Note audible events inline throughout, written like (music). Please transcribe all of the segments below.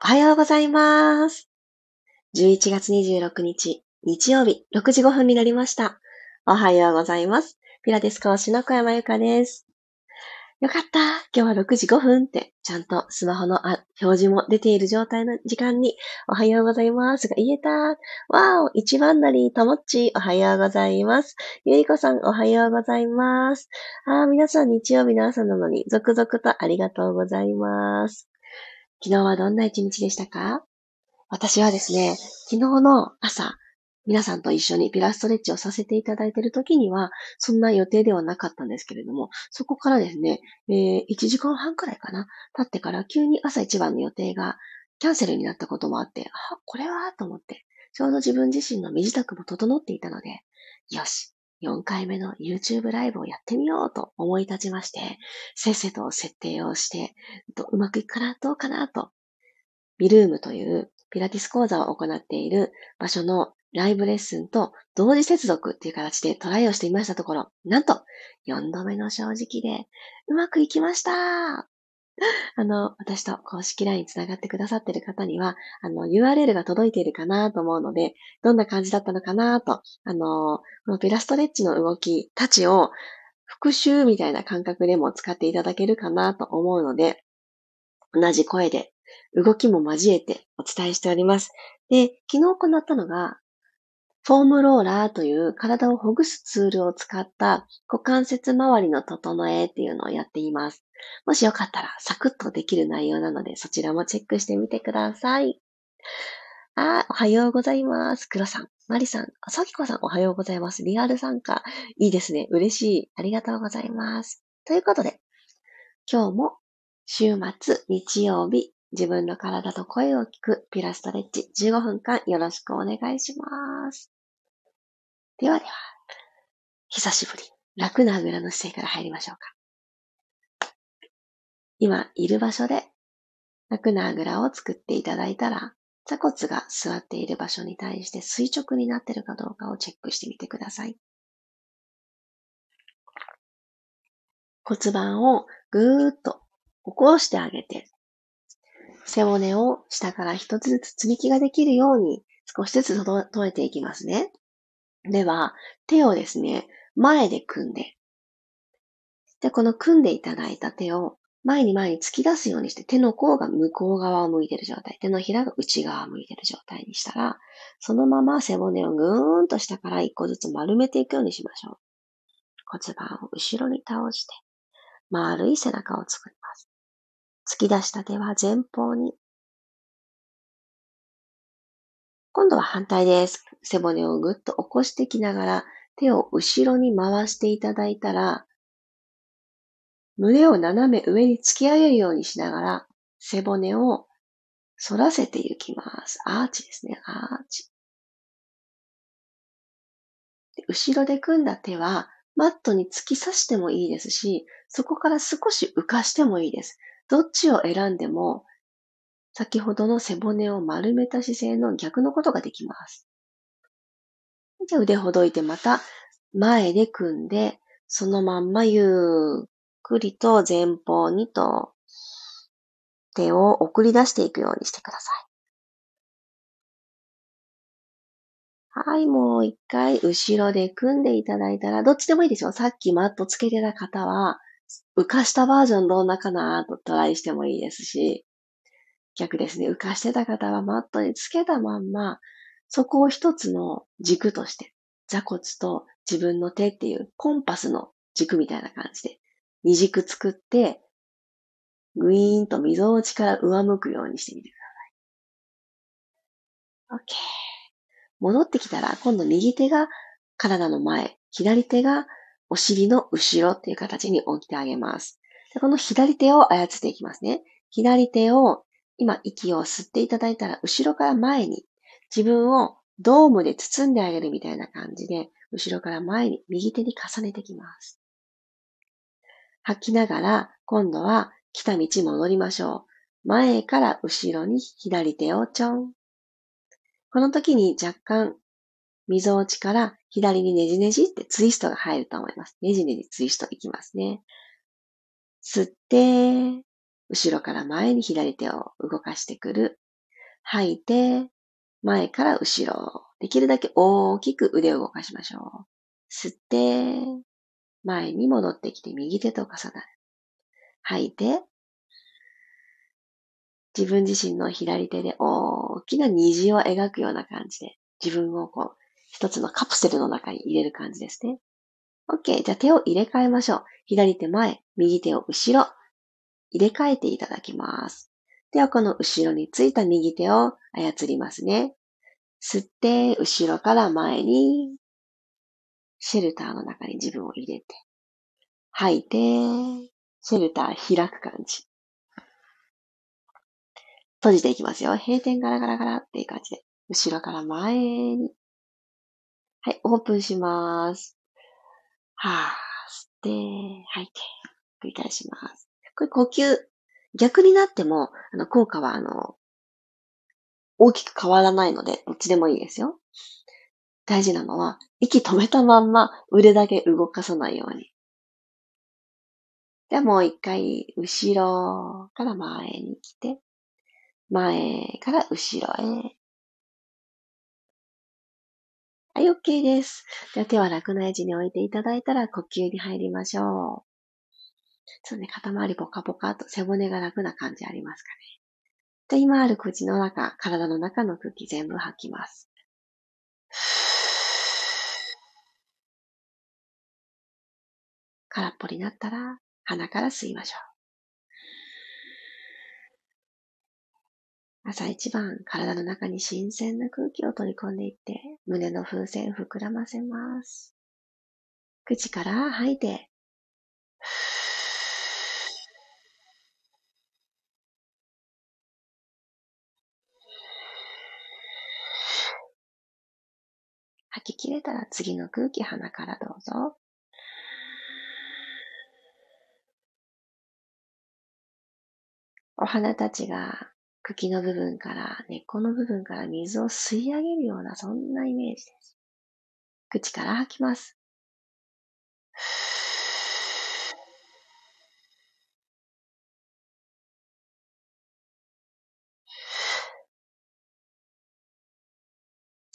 おはようございます。11月26日、日曜日、6時5分になりました。おはようございます。ピラティス講師の小山由かです。よかった。今日は6時5分って、ちゃんとスマホのあ表示も出ている状態の時間に、おはようございますが言えた。わお、一番なり、ともっち、おはようございます。ゆりこさん、おはようございます。あー、皆さん日曜日の朝なのに、続々とありがとうございます。昨日はどんな一日でしたか？私はですね、昨日の朝、皆さんと一緒にピラストレッチをさせていただいている時には、そんな予定ではなかったんですけれども、そこからですね、えー、1時間半くらいかな、経ってから急に朝一番の予定がキャンセルになったこともあって、あ、これは？と思って、ちょうど自分自身の身支度も整っていたので、よし、4回目の YouTube ライブをやってみようと思い立ちまして、せっせと設定をして、うまくいくかな、どうかなと、ビルームというピラティス講座を行っている場所のライブレッスンと同時接続っていう形でトライをしてみましたところ、なんと4度目の正直でうまくいきました。(laughs) あの、私と公式 LINE つながってくださってる方には、あの、URL が届いているかなと思うので、どんな感じだったのかなと、あの、このピラストレッチの動きたちを復習みたいな感覚でも使っていただけるかなと思うので、同じ声で動きも交えてお伝えしております。で、昨日行ったのが、フォームローラーという体をほぐすツールを使った股関節周りの整えっていうのをやっています。もしよかったらサクッとできる内容なのでそちらもチェックしてみてください。あ、おはようございます。黒さん、マリさん、あさきこさんおはようございます。リアル参加。いいですね。嬉しい。ありがとうございます。ということで、今日も週末、日曜日、自分の体と声を聞くピラストレッチ15分間よろしくお願いします。ではでは、久しぶり、楽なあぐらの姿勢から入りましょうか。今いる場所で楽なあぐらを作っていただいたら、座骨が座っている場所に対して垂直になっているかどうかをチェックしてみてください。骨盤をぐーっと起こしてあげて、背骨を下から一つずつ積み木ができるように少しずつ整えていきますね。では、手をですね、前で組んで、で、この組んでいただいた手を前に前に突き出すようにして手の甲が向こう側を向いている状態、手のひらが内側を向いている状態にしたら、そのまま背骨をぐーんと下から一個ずつ丸めていくようにしましょう。骨盤を後ろに倒して、丸い背中を作ります。突き出した手は前方に。今度は反対です。背骨をぐっと起こしてきながら、手を後ろに回していただいたら、胸を斜め上に突き上げるようにしながら、背骨を反らせていきます。アーチですね、アーチ。後ろで組んだ手は、マットに突き刺してもいいですし、そこから少し浮かしてもいいです。どっちを選んでも、先ほどの背骨を丸めた姿勢の逆のことができます。じゃ腕ほどいてまた前で組んで、そのまんまゆっくりと前方にと手を送り出していくようにしてください。はい、もう一回後ろで組んでいただいたら、どっちでもいいですよ。さっきマットつけてた方は、浮かしたバージョンどんなかなとトライしてもいいですし、逆ですね。浮かしてた方はマットにつけたまんま、そこを一つの軸として、座骨と自分の手っていうコンパスの軸みたいな感じで、二軸作って、グイーンと溝落ちから上向くようにしてみてください。OK。戻ってきたら、今度右手が体の前、左手がお尻の後ろっていう形に置いてあげます。でこの左手を操っていきますね。左手を今息を吸っていただいたら、後ろから前に自分をドームで包んであげるみたいな感じで、後ろから前に右手に重ねてきます。吐きながら、今度は来た道戻りましょう。前から後ろに左手をちょん。この時に若干、溝落ちから左にねじねじってツイストが入ると思います。ねじねじツイストいきますね。吸って、後ろから前に左手を動かしてくる。吐いて、前から後ろ。できるだけ大きく腕を動かしましょう。吸って、前に戻ってきて右手と重なる。吐いて、自分自身の左手で大きな虹を描くような感じで、自分をこう、一つのカプセルの中に入れる感じですね。OK。じゃあ手を入れ替えましょう。左手前、右手を後ろ、入れ替えていただきます。では、この後ろについた右手を操りますね。吸って、後ろから前に、シェルターの中に自分を入れて、吐いて、シェルター開く感じ。閉じていきますよ。閉店ガラガラガラっていう感じで、後ろから前に。はい、オープンします。はぁ、吸って、吐いて、繰り返します。これ呼吸、逆になっても、あの、効果は、あの、大きく変わらないので、どっちでもいいですよ。大事なのは、息止めたまんま腕だけ動かさないように。ではもう一回、後ろから前に来て、前から後ろへ。はい、OK です。では手は楽な位置に置いていただいたら呼吸に入りましょう。ちょっとね、肩周りポカポカと背骨が楽な感じありますかね。で、今ある口の中、体の中の空気全部吐きます。空っぽになったら、鼻から吸いましょう。朝一番、体の中に新鮮な空気を取り込んでいって、胸の風船膨らませます。口から吐いて、吐き切れたら次の空気鼻からどうぞ。お花たちが茎の部分から根っこの部分から水を吸い上げるようなそんなイメージです。口から吐きます。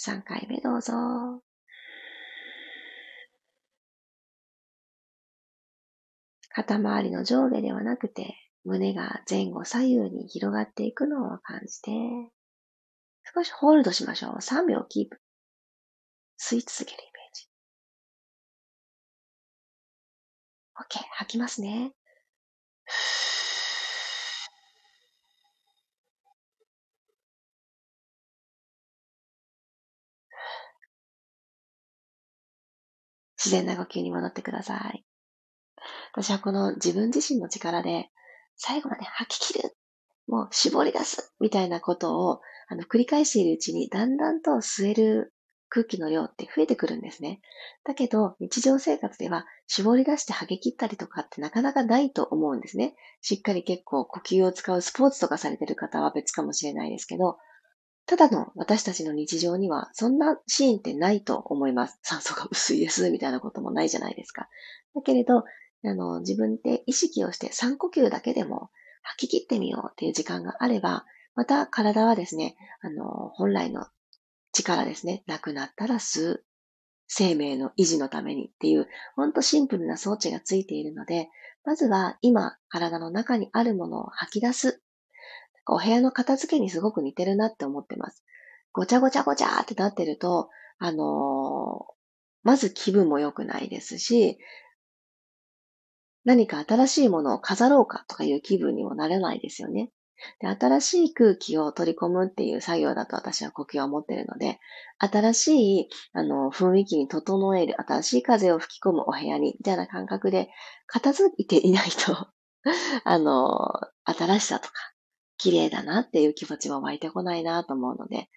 3回目どうぞ。肩周りの上下ではなくて、胸が前後左右に広がっていくのを感じて、少しホールドしましょう。3秒キープ。吸い続けるイメージ。OK。吐きますね。自然な呼吸に戻ってください。私はこの自分自身の力で最後まで吐き切る。もう絞り出す。みたいなことをあの繰り返しているうちにだんだんと吸える空気の量って増えてくるんですね。だけど、日常生活では絞り出して吐き切ったりとかってなかなかないと思うんですね。しっかり結構呼吸を使うスポーツとかされてる方は別かもしれないですけど、ただの私たちの日常にはそんなシーンってないと思います。酸素が薄いですみたいなこともないじゃないですか。だけれど、あの、自分で意識をして3呼吸だけでも吐き切ってみようっていう時間があれば、また体はですね、あの、本来の力ですね、なくなったら吸う。生命の維持のためにっていう、ほんとシンプルな装置がついているので、まずは今、体の中にあるものを吐き出すお部屋の片付けにすごく似てるなって思ってます。ごちゃごちゃごちゃってなってると、あのー、まず気分も良くないですし、何か新しいものを飾ろうかとかいう気分にもなれないですよね。で新しい空気を取り込むっていう作業だと私は呼吸を持っているので、新しいあの雰囲気に整える、新しい風を吹き込むお部屋に、みたいな感覚で片付いていないと (laughs) あの、新しさとか綺麗だなっていう気持ちも湧いてこないなと思うので、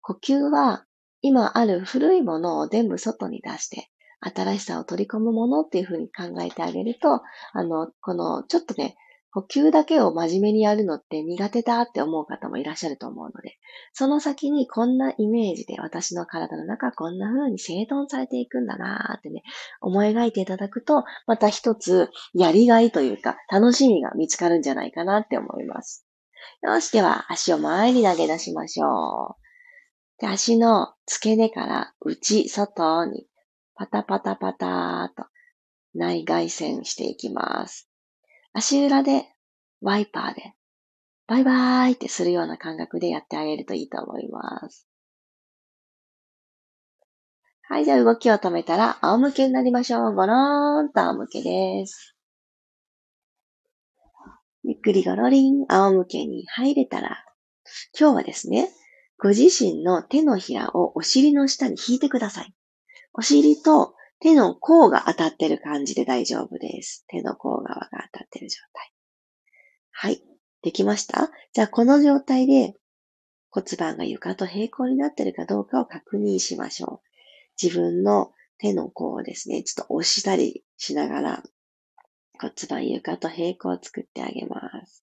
呼吸は今ある古いものを全部外に出して、新しさを取り込むものっていうふうに考えてあげると、あの、この、ちょっとね、呼吸だけを真面目にやるのって苦手だって思う方もいらっしゃると思うので、その先にこんなイメージで私の体の中こんな風に整頓されていくんだなーってね、思い描いていただくと、また一つやりがいというか楽しみが見つかるんじゃないかなって思います。よし、では足を前に投げ出しましょう。で、足の付け根から内、外にパタパタパターと内外旋していきます。足裏でワイパーでバイバーイってするような感覚でやってあげるといいと思います。はい、じゃあ動きを止めたら仰向けになりましょう。ゴローンと仰向けです。ゆっくりゴロリン、仰向けに入れたら、今日はですね、ご自身の手のひらをお尻の下に引いてください。お尻と手の甲が当たってる感じで大丈夫です。手の甲側が当たってる状態。はい。できました？じゃあこの状態で骨盤が床と平行になってるかどうかを確認しましょう。自分の手の甲をですね、ちょっと押したりしながら骨盤床と平行を作ってあげます。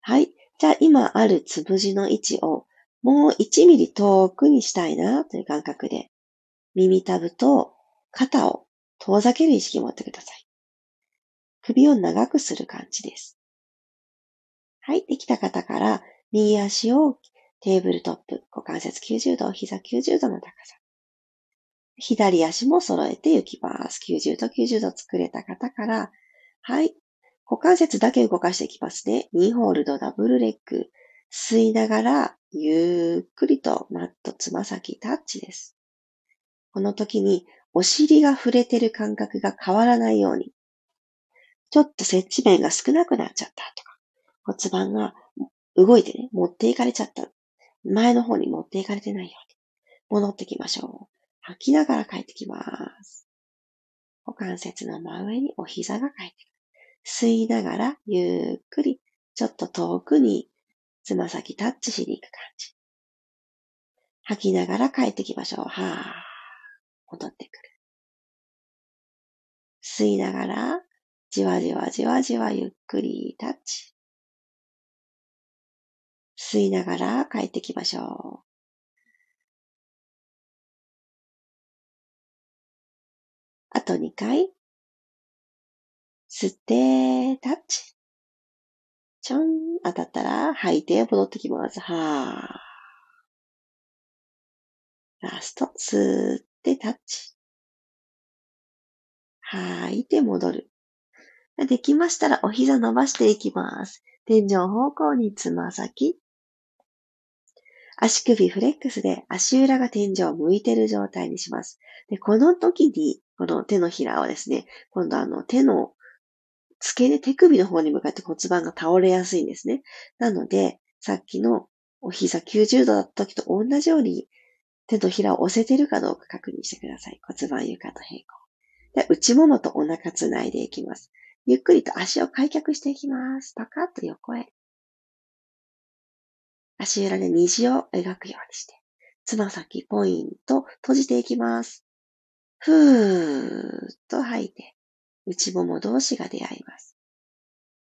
はい。じゃあ今あるつぶじの位置をもう1ミリ遠くにしたいなという感覚で耳たぶと肩を遠ざける意識を持ってください。首を長くする感じです。はい、できた方から、右足をテーブルトップ、股関節90度、膝90度の高さ。左足も揃えていきます。90度、90度作れた方から、はい、股関節だけ動かしていきますね。2ホールド、ダブルレッグ。吸いながら、ゆっくりとマット、つま先、タッチです。この時に、お尻が触れてる感覚が変わらないように、ちょっと接地面が少なくなっちゃったとか、骨盤が動いてね、持っていかれちゃった。前の方に持っていかれてないように。戻ってきましょう。吐きながら帰ってきます。股関節の真上にお膝が帰ってくる。吸いながらゆっくり、ちょっと遠くにつま先タッチしに行く感じ。吐きながら帰ってきましょう。はぁ。戻ってくる。吸いながら、じわじわじわじわゆっくりタッチ。吸いながら帰ってきましょう。あと2回。吸って、タッチ。ちょん、当たったら吐いて戻ってきます。はー。ラスト、吸ってタッチ。吐いて戻る。できましたらお膝伸ばしていきます。天井方向につま先、足首フレックスで足裏が天井を向いている状態にします。で、この時に、この手のひらをですね、今度あの手の付け根、手首の方に向かって骨盤が倒れやすいんですね。なので、さっきのお膝90度だった時と同じように手のひらを押せてるかどうか確認してください。骨盤床と平行。で内ももとお腹つないでいきます。ゆっくりと足を開脚していきます。パカッと横へ。足裏で虹を描くようにして、つま先ポイント閉じていきます。ふーっと吐いて、内もも同士が出会います。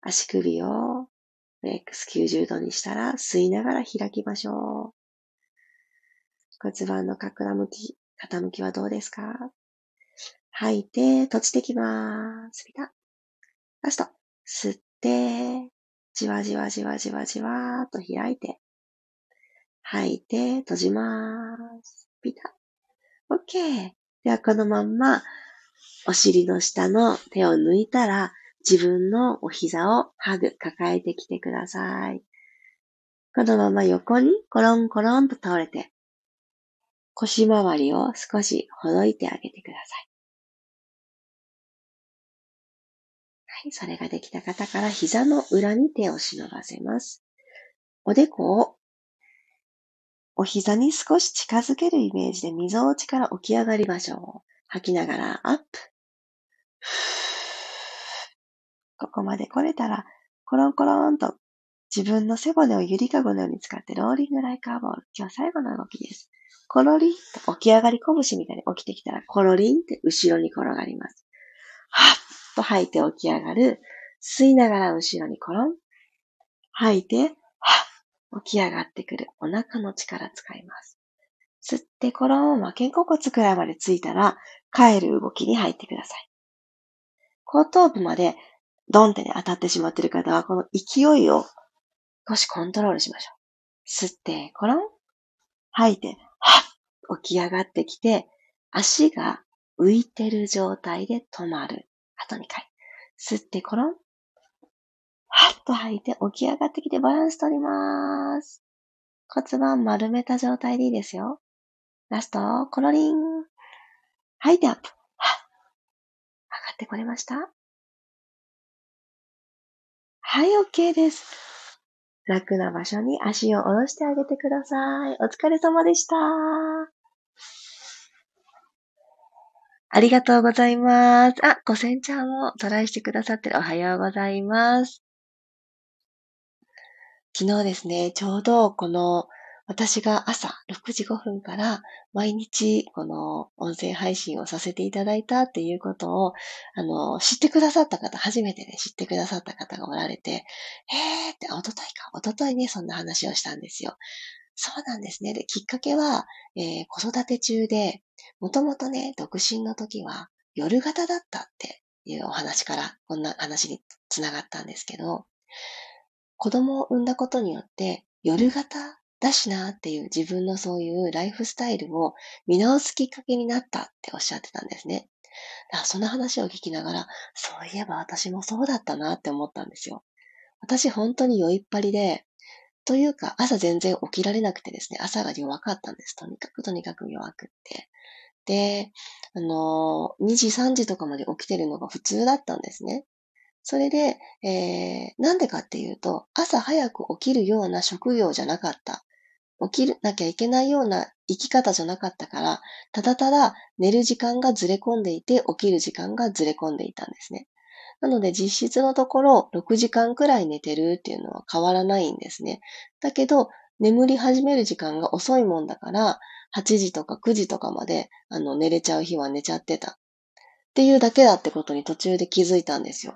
足首を X90 度にしたら吸いながら開きましょう。骨盤の傾き、傾きはどうですか？吐いて、閉じてきます。ピタラスト。吸って、じわじわじわじわじわーっと開いて、吐いて、閉じます。ピタッ。OK。では、このまんま、お尻の下の手を抜いたら、自分のお膝をハグ、抱えてきてください。このまま横にコロンコロンと倒れて、腰回りを少しほどいてあげてください。はい、それができた方から膝の裏に手を忍ばせます。おでこをお膝に少し近づけるイメージで溝落ちから起き上がりましょう。吐きながらアップ。(sighs) ここまで来れたら、コロンコロンと自分の背骨をゆりかごのように使ってローリングライカーボール。今日最後の動きです。コロリンと起き上がり拳みたいに起きてきたら、コロリンって後ろに転がります。はっと吐いて起き上がる。吸いながら後ろにコロン。吐いて、はっ起き上がってくるお腹の力使います。吸ってこのまま肩甲骨くらいまでついたら、帰る動きに入ってください。後頭部までドンってね、当たってしまっている方は、この勢いを少しコントロールしましょう。吸って、コロン。吐いて、はっ起き上がってきて、足が浮いてる状態で止まる。あと2回。吸ってコロン。はっと吐いて起き上がってきてバランス取ります。骨盤丸めた状態でいいですよ。ラスト、コロリン。吐いてアップ。はっ。上がってこれました？はい、OK です。楽な場所に足を下ろしてあげてください。お疲れ様でした。ありがとうございます。あ、ごせんちゃんもトライしてくださってる。おはようございます。昨日ですね、ちょうどこの私が朝6時5分から毎日この音声配信をさせていただいたっていうことを、あの、知ってくださった方、初めてね、知ってくださった方がおられて、へーって、おとといか、おとといね、そんな話をしたんですよ。そうなんですね。で、きっかけは、えー、子育て中で、もともとね、独身の時は夜型だったっていうお話から、こんな話につながったんですけど、子供を産んだことによって、夜型だしなっていう自分のそういうライフスタイルを見直すきっかけになったっておっしゃってたんですね。だからその話を聞きながら、そういえば私もそうだったなって思ったんですよ。私本当に酔いっぱりで、というか朝全然起きられなくてですね、朝が弱かったんです。とにかくとにかく弱くって。で、あのー2時3時とかまで起きてるのが普通だったんですね。それで、えー、なんでかっていうと、朝早く起きるような職業じゃなかった。起きなきゃいけないような生き方じゃなかったから、ただただ寝る時間がずれ込んでいて、起きる時間がずれ込んでいたんですね。なので実質のところ6時間くらい寝てるっていうのは変わらないんですね。だけど、眠り始める時間が遅いもんだから、8時とか9時とかまであの寝れちゃう日は寝ちゃってた。っていうだけだってことに途中で気づいたんですよ。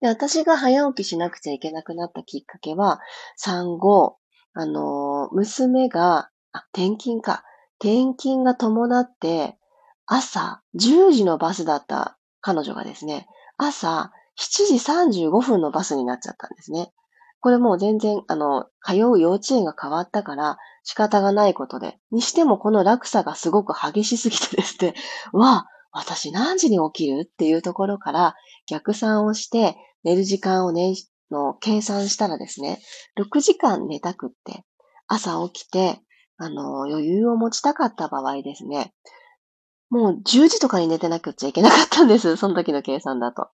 で私が早起きしなくちゃいけなくなったきっかけは、産後、あの、娘が、あ、転勤か。転勤が伴って、朝10時のバスだった彼女がですね、朝7時35分のバスになっちゃったんですね。これもう全然、あの、通う幼稚園が変わったから仕方がないことで、にしてもこの落差がすごく激しすぎてですね、(laughs) わ、私何時に起きる？っていうところから逆算をして寝る時間をね、の計算したらですね、6時間寝たくって、朝起きて、あの、余裕を持ちたかった場合ですね、もう10時とかに寝てなくちゃいけなかったんです。(laughs) その時の計算だと。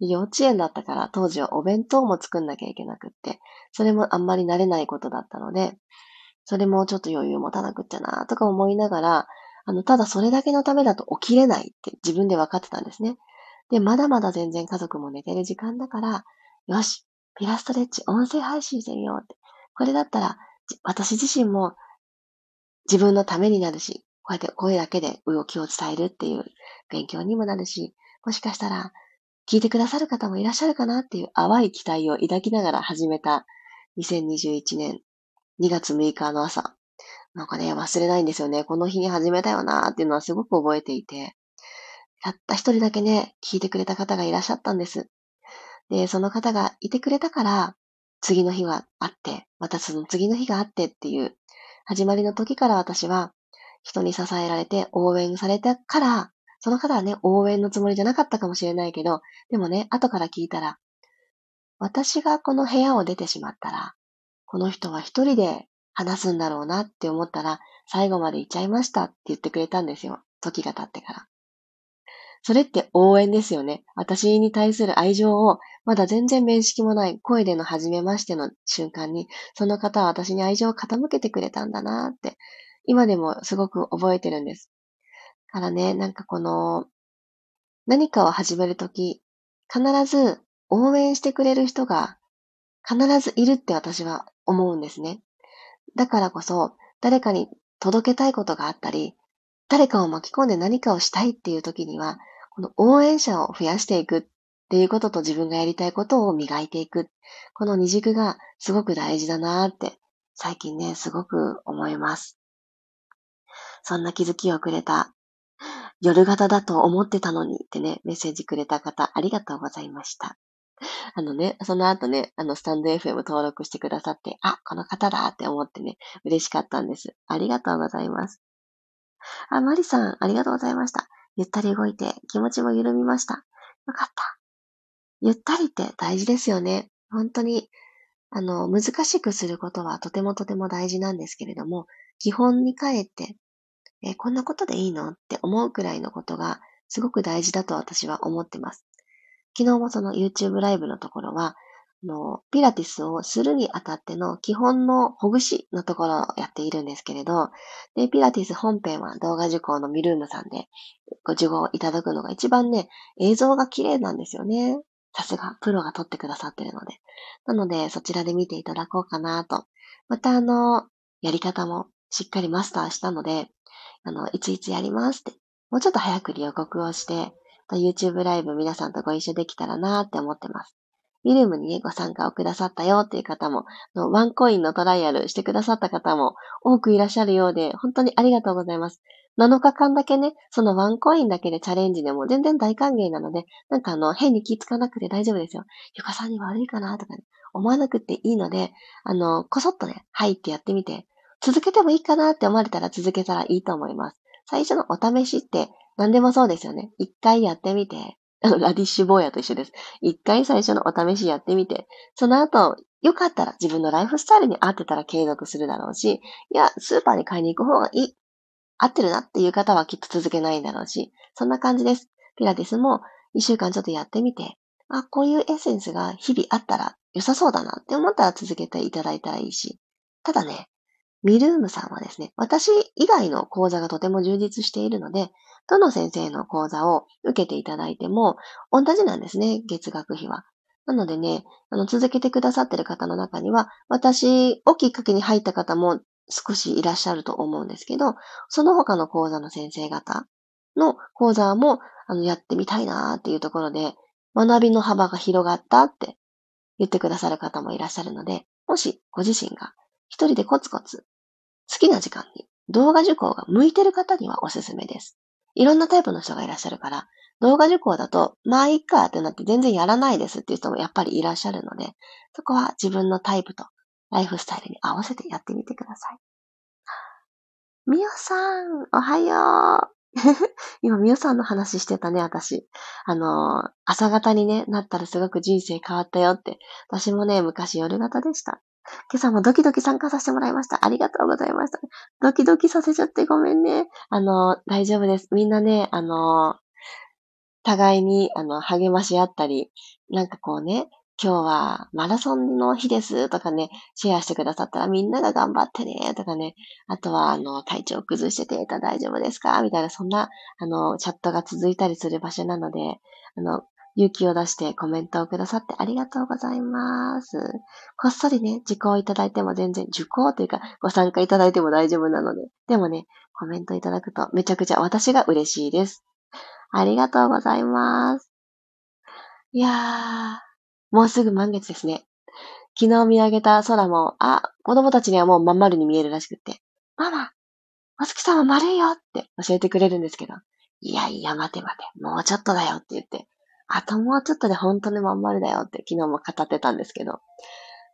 幼稚園だったから当時はお弁当も作んなきゃいけなくって、それもあんまり慣れないことだったので、それもちょっと余裕持たなくっちゃなとか思いながら、あの、ただそれだけのためだと起きれないって自分で分かってたんですね。で、まだまだ全然家族も寝てる時間だから、よし、ピラストレッチ音声配信してみようって。これだったら、私自身も自分のためになるし、こうやって声だけで動きを伝えるっていう勉強にもなるし、もしかしたら聞いてくださる方もいらっしゃるかなっていう淡い期待を抱きながら始めた2021年2月6日の朝。なんかね、忘れないんですよね。この日に始めたよなーっていうのはすごく覚えていて。たった一人だけね、聞いてくれた方がいらっしゃったんです。で、その方がいてくれたから、次の日はあって、またその次の日があってっていう、始まりの時から私は、人に支えられて応援されたから、その方はね、応援のつもりじゃなかったかもしれないけど、でもね、後から聞いたら、私がこの部屋を出てしまったら、この人は一人で話すんだろうなって思ったら、最後まで行っちゃいましたって言ってくれたんですよ。時が経ってから。それって応援ですよね。私に対する愛情を、まだ全然面識もない声での初めましての瞬間に、その方は私に愛情を傾けてくれたんだなって、今でもすごく覚えてるんです。からね、なんかこの、何かを始めるとき、必ず応援してくれる人が必ずいるって私は思うんですね。だからこそ、誰かに届けたいことがあったり、誰かを巻き込んで何かをしたいっていう時には、この応援者を増やしていくっていうことと自分がやりたいことを磨いていく。この二軸がすごく大事だなって最近ね、すごく思います。そんな気づきをくれた夜型だと思ってたのにってね、メッセージくれた方ありがとうございました。あのね、その後ね、あの、スタンド FM 登録してくださって、あ、この方だって思ってね、嬉しかったんです。ありがとうございます。あ、マリさん、ありがとうございました。ゆったり動いて、気持ちも緩みました。よかった。ゆったりって大事ですよね。本当に、あの、難しくすることはとてもとても大事なんですけれども、基本に帰って、えこんなことでいいのって思うくらいのことがすごく大事だと私は思ってます。昨日もその YouTube ライブのところは、のピラティスをするにあたっての基本のほぐしのところをやっているんですけれど、で、ピラティス本編は動画受講のミルームさんでご受講いただくのが一番ね、映像が綺麗なんですよね。さすが、プロが撮ってくださってるので。なので、そちらで見ていただこうかなと。また、あの、やり方もしっかりマスターしたので、あの、いついつやりますって、もうちょっと早く予告をして、YouTube ライブ皆さんとご一緒できたらなって思ってます。ミルムにね、ご参加をくださったよっていう方も、ワンコインのトライアルしてくださった方も多くいらっしゃるようで、本当にありがとうございます。7日間だけね、そのワンコインだけでチャレンジでも全然大歓迎なので、なんかあの、変に気つかなくて大丈夫ですよ。ゆかさんに悪いかなとかね、思わなくていいので、あの、こそっとね、入ってやってみて、続けてもいいかなって思われたら続けたらいいと思います。最初のお試しって何でもそうですよね。一回やってみて、あのラディッシュ坊やと一緒です。一回最初のお試しやってみて、その後、よかったら自分のライフスタイルに合ってたら継続するだろうし、いや、スーパーに買いに行く方がいい。合ってるなっていう方はきっと続けないだろうし、そんな感じです。ピラティスも一週間ちょっとやってみて、あ、こういうエッセンスが日々あったら良さそうだなって思ったら続けていただいたらいいし、ただね、ミルームさんはですね、私以外の講座がとても充実しているので、どの先生の講座を受けていただいても同じなんですね、月額費は。なのでね、あの、続けてくださってる方の中には、私をきっかけに入った方も少しいらっしゃると思うんですけど、その他の講座の先生方の講座も、あの、やってみたいなーっていうところで、学びの幅が広がったって言ってくださる方もいらっしゃるので、もしご自身が一人でコツコツ好きな時間に動画受講が向いてる方にはおすすめです。いろんなタイプの人がいらっしゃるから、動画受講だと、まあいいかってなって全然やらないですっていう人もやっぱりいらっしゃるので、そこは自分のタイプとライフスタイルに合わせてやってみてください。みおさん、おはよう。(laughs) 今、みおさんの話してたね、私。あの、朝方にね、なったらすごく人生変わったよって。私もね、昔夜型でした。今朝もドキドキ参加させてもらいました。ありがとうございました。ドキドキさせちゃってごめんね。あの、大丈夫です。みんなね、あの、互いに、あの、励まし合ったり、なんかこうね、今日はマラソンの日ですとかね、シェアしてくださったらみんなが頑張ってねとかね、あとはあの体調崩してて大丈夫ですか？みたいなそんなあのチャットが続いたりする場所なので、あの勇気を出してコメントをくださってありがとうございます。こっそりね、受講いただいても全然、受講というかご参加いただいても大丈夫なので、でもね、コメントいただくとめちゃくちゃ私が嬉しいです。ありがとうございます。いやー、もうすぐ満月ですね。昨日見上げた空も、あ、子供たちにはもうまん丸に見えるらしくって、ママ、お月さんは丸いよって教えてくれるんですけど、いやいや待て待て、もうちょっとだよって言って、あともうちょっとで本当にまん丸だよって昨日も語ってたんですけど、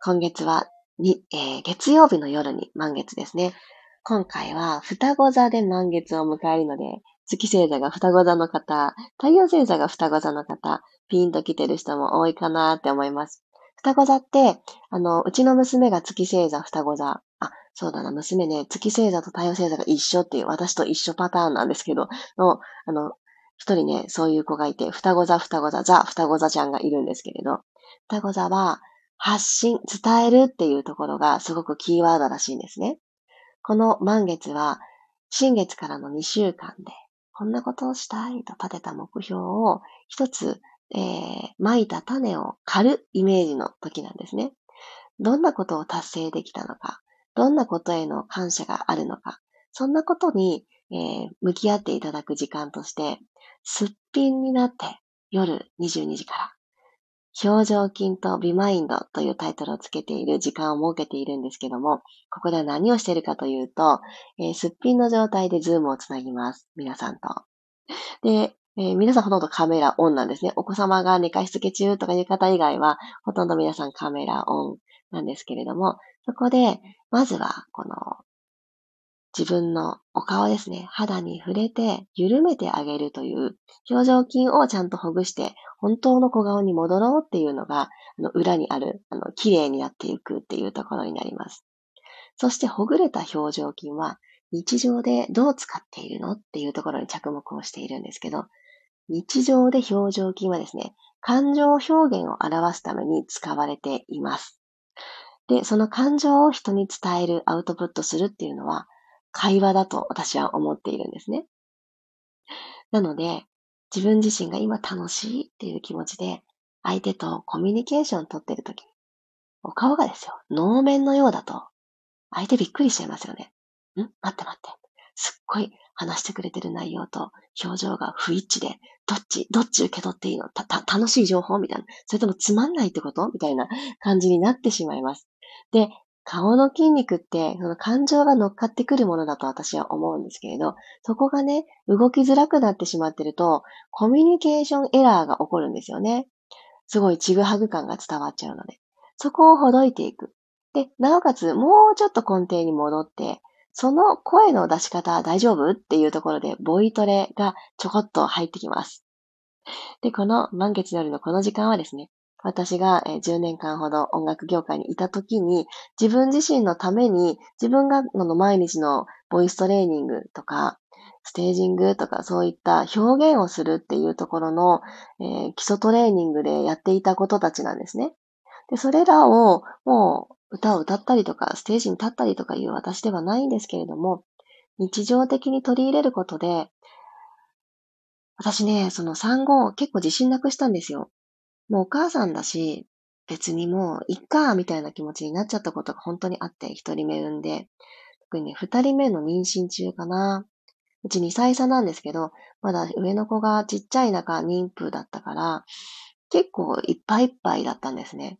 今月はに、えー、月曜日の夜に満月ですね。今回は双子座で満月を迎えるので、月星座が双子座の方、太陽星座が双子座の方、ピンと来てる人も多いかなって思います。双子座って、あの、うちの娘が月星座双子座。あ、そうだな、娘ね、月星座と太陽星座が一緒っていう、私と一緒パターンなんですけど、の、あの、一人ね、そういう子がいて、双子座、双子座、ザ、双子座ちゃんがいるんですけれど、双子座は、発信、伝えるっていうところがすごくキーワードらしいんですね。この満月は、新月からの2週間で、こんなことをしたいと立てた目標を一つ、えー、巻いた種を刈るイメージの時なんですね。どんなことを達成できたのか、どんなことへの感謝があるのか、そんなことに、えー、向き合っていただく時間として、すっぴんになって夜22時から、表情筋と美マインドというタイトルをつけている時間を設けているんですけども、ここでは何をしているかというと、えー、すっぴんの状態でズームをつなぎます。皆さんと。で、えー、皆さんほとんどカメラオンなんですね。お子様が寝かしつけ中とかいう方以外は、ほとんど皆さんカメラオンなんですけれども、そこで、まずは、この、自分のお顔ですね、肌に触れて緩めてあげるという表情筋をちゃんとほぐして本当の小顔に戻ろうっていうのが、あの裏にある、あの、綺麗になっていくっていうところになります。そしてほぐれた表情筋は日常でどう使っているのっていうところに着目をしているんですけど、日常で表情筋はですね、感情表現を表すために使われています。で、その感情を人に伝える、アウトプットするっていうのは、会話だと私は思っているんですね。なので、自分自身が今楽しいっていう気持ちで、相手とコミュニケーションを取ってるときに、お顔がですよ、能面のようだと、相手びっくりしちゃいますよね。ん？待って待って。すっごい話してくれてる内容と表情が不一致で、どっち、どっち受け取っていいの？た、た、楽しい情報みたいな。それともつまんないってこと？みたいな感じになってしまいます。で、顔の筋肉って、その感情が乗っかってくるものだと私は思うんですけれど、そこがね、動きづらくなってしまってると、コミュニケーションエラーが起こるんですよね。すごいちぐはぐ感が伝わっちゃうので。そこをほどいていく。で、なおかつ、もうちょっと根底に戻って、その声の出し方大丈夫っていうところで、ボイトレがちょこっと入ってきます。で、この満月の夜のこの時間はですね、私が10年間ほど音楽業界にいた時に、自分自身のために、自分がの毎日のボイストレーニングとか、ステージングとかそういった表現をするっていうところの、えー、基礎トレーニングでやっていたことたちなんですね。で、それらをもう歌を歌ったりとか、ステージに立ったりとかいう私ではないんですけれども、日常的に取り入れることで、私ね、その産後結構自信なくしたんですよ。もうお母さんだし、別にもう、いっか、みたいな気持ちになっちゃったことが本当にあって、一人目産んで。特にね、二人目の妊娠中かな。うち2歳差なんですけど、まだ上の子がちっちゃい中妊婦だったから、結構いっぱいいっぱいだったんですね。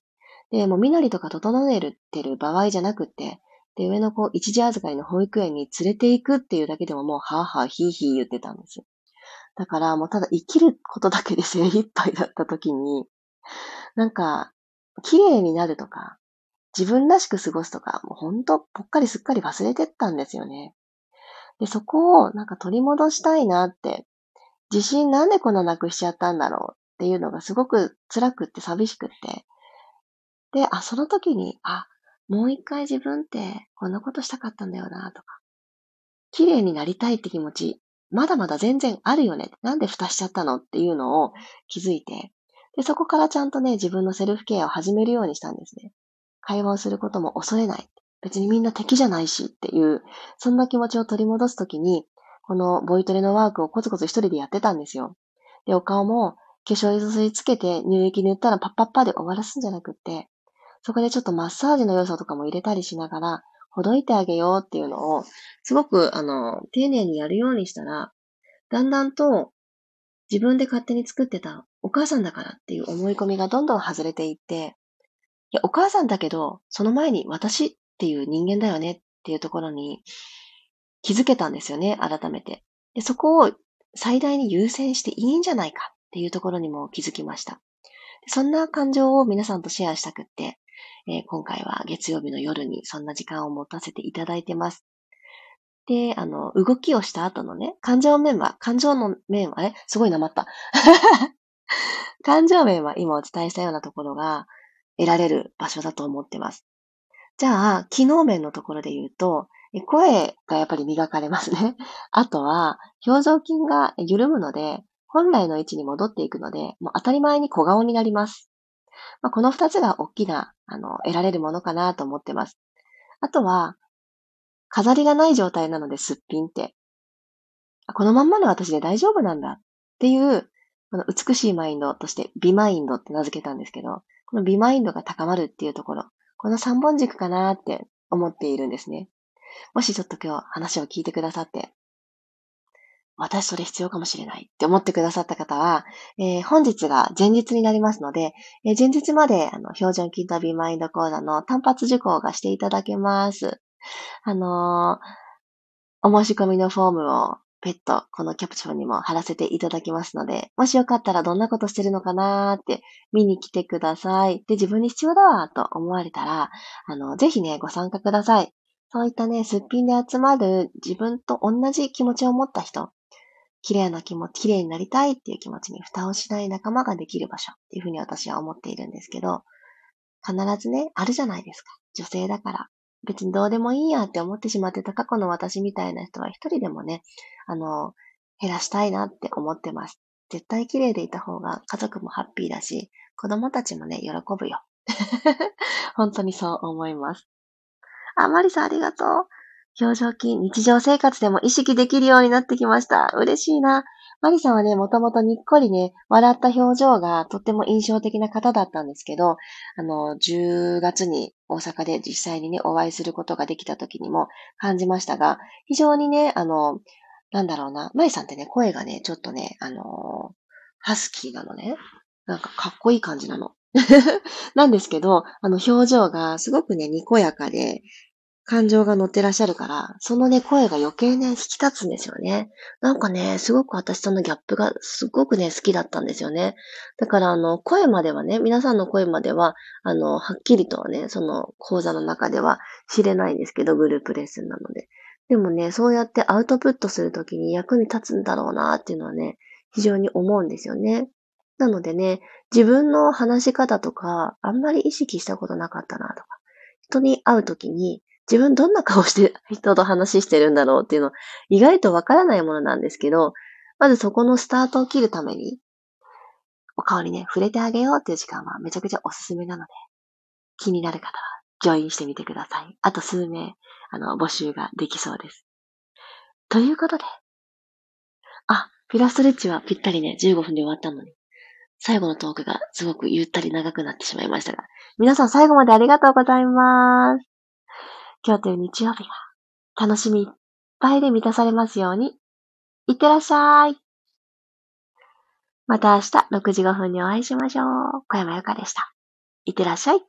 で、もう身なりとか整えるってる場合じゃなくて、で、上の子一時預かりの保育園に連れて行くっていうだけでももう、はぁはぁひーひー言ってたんです。だからもうただ生きることだけで精一杯だった時に、(laughs) なんか、綺麗になるとか、自分らしく過ごすとか、もうほんとぽっかりすっかり忘れてったんですよね。で、そこをなんか取り戻したいなって、自信なんでこんななくしちゃったんだろうっていうのがすごく辛くって寂しくって。で、あ、その時に、あ、もう一回自分ってこんなことしたかったんだよなとか、綺麗になりたいって気持ち、まだまだ全然あるよね。なんで蓋しちゃったのっていうのを気づいて、で、そこからちゃんとね、自分のセルフケアを始めるようにしたんですね。会話をすることも恐れない。別にみんな敵じゃないしっていう、そんな気持ちを取り戻すときに、このボイトレのワークをコツコツ一人でやってたんですよ。で、お顔も化粧水つけて乳液塗ったらパッパッパで終わらすんじゃなくって、そこでちょっとマッサージの要素とかも入れたりしながら、ほどいてあげようっていうのを、すごく、あの、丁寧にやるようにしたら、だんだんと自分で勝手に作ってたお母さんだからっていう思い込みがどんどん外れていって、いや、お母さんだけど、その前に私っていう人間だよねっていうところに気づけたんですよね、改めて。で、そこを最大に優先していいんじゃないかっていうところにも気づきました。そんな感情を皆さんとシェアしたくって、えー、今回は月曜日の夜にそんな時間を持たせていただいてます。で、あの、動きをした後のね、感情面は、感情の面は、えすごいなまった。(laughs) 感情面は今お伝えしたようなところが得られる場所だと思ってます。じゃあ、機能面のところで言うと、声がやっぱり磨かれますね。(laughs) あとは、表情筋が緩むので、本来の位置に戻っていくので、もう当たり前に小顔になります。まあ、この二つが大きな、あの、得られるものかなと思ってます。あとは、飾りがない状態なのですっぴんって、このまんまの私で大丈夫なんだっていう、この美しいマインドとして美マインドって名付けたんですけど、この美マインドが高まるっていうところ、この三本軸かなって思っているんですね。もしちょっと今日話を聞いてくださって、私それ必要かもしれないって思ってくださった方は、えー、本日が前日になりますので、えー、前日まであの標準筋とビマインド講座の単発受講がしていただけます。(laughs) あのー、お申し込みのフォームをペット、このキャプションにも貼らせていただきますので、もしよかったらどんなことしてるのかなーって見に来てください。で、自分に必要だわと思われたら、あの、ぜひね、ご参加ください。そういったね、すっぴんで集まる自分と同じ気持ちを持った人、綺麗な気持ち、綺麗になりたいっていう気持ちに蓋をしない仲間ができる場所っていうふうに私は思っているんですけど、必ずね、あるじゃないですか。女性だから。別にどうでもいいやって思ってしまってた過去の私みたいな人は一人でもね、あの、減らしたいなって思ってます。絶対綺麗でいた方が家族もハッピーだし、子供たちもね、喜ぶよ。(laughs) 本当にそう思います。あ、マリさんありがとう。表情筋、日常生活でも意識できるようになってきました。嬉しいな。マリさんはね、もともとにっこりね、笑った表情がとっても印象的な方だったんですけど、あの、10月に大阪で実際にね、お会いすることができた時にも感じましたが、非常にね、あの、なんだろうな、マリさんってね、声がね、ちょっとね、あの、ハスキーなのね。なんかかっこいい感じなの。(laughs) なんですけど、あの表情がすごくね、にこやかで、感情が乗ってらっしゃるから、そのね、声が余計ね、引き立つんですよね。なんかね、すごく私そのギャップがすごくね、好きだったんですよね。だから、あの、声まではね、皆さんの声までは、あの、はっきりとはね、その講座の中では知れないんですけど、グループレッスンなので。でもね、そうやってアウトプットするときに役に立つんだろうなっていうのはね、非常に思うんですよね。なのでね、自分の話し方とか、あんまり意識したことなかったなとか、人に会うときに、自分どんな顔して人と話してるんだろうっていうの、意外とわからないものなんですけど、まずそこのスタートを切るために、お顔にね、触れてあげようっていう時間はめちゃくちゃおすすめなので、気になる方はジョインしてみてください。あと数名、あの、募集ができそうです。ということで、あ、ピラストレッチはぴったりね、15分で終わったのに、最後のトークがすごくゆったり長くなってしまいましたが、皆さん最後までありがとうございます。今日という日曜日が楽しみいっぱいで満たされますように。いってらっしゃい。また明日6時5分にお会いしましょう。小山由かでした。いってらっしゃい。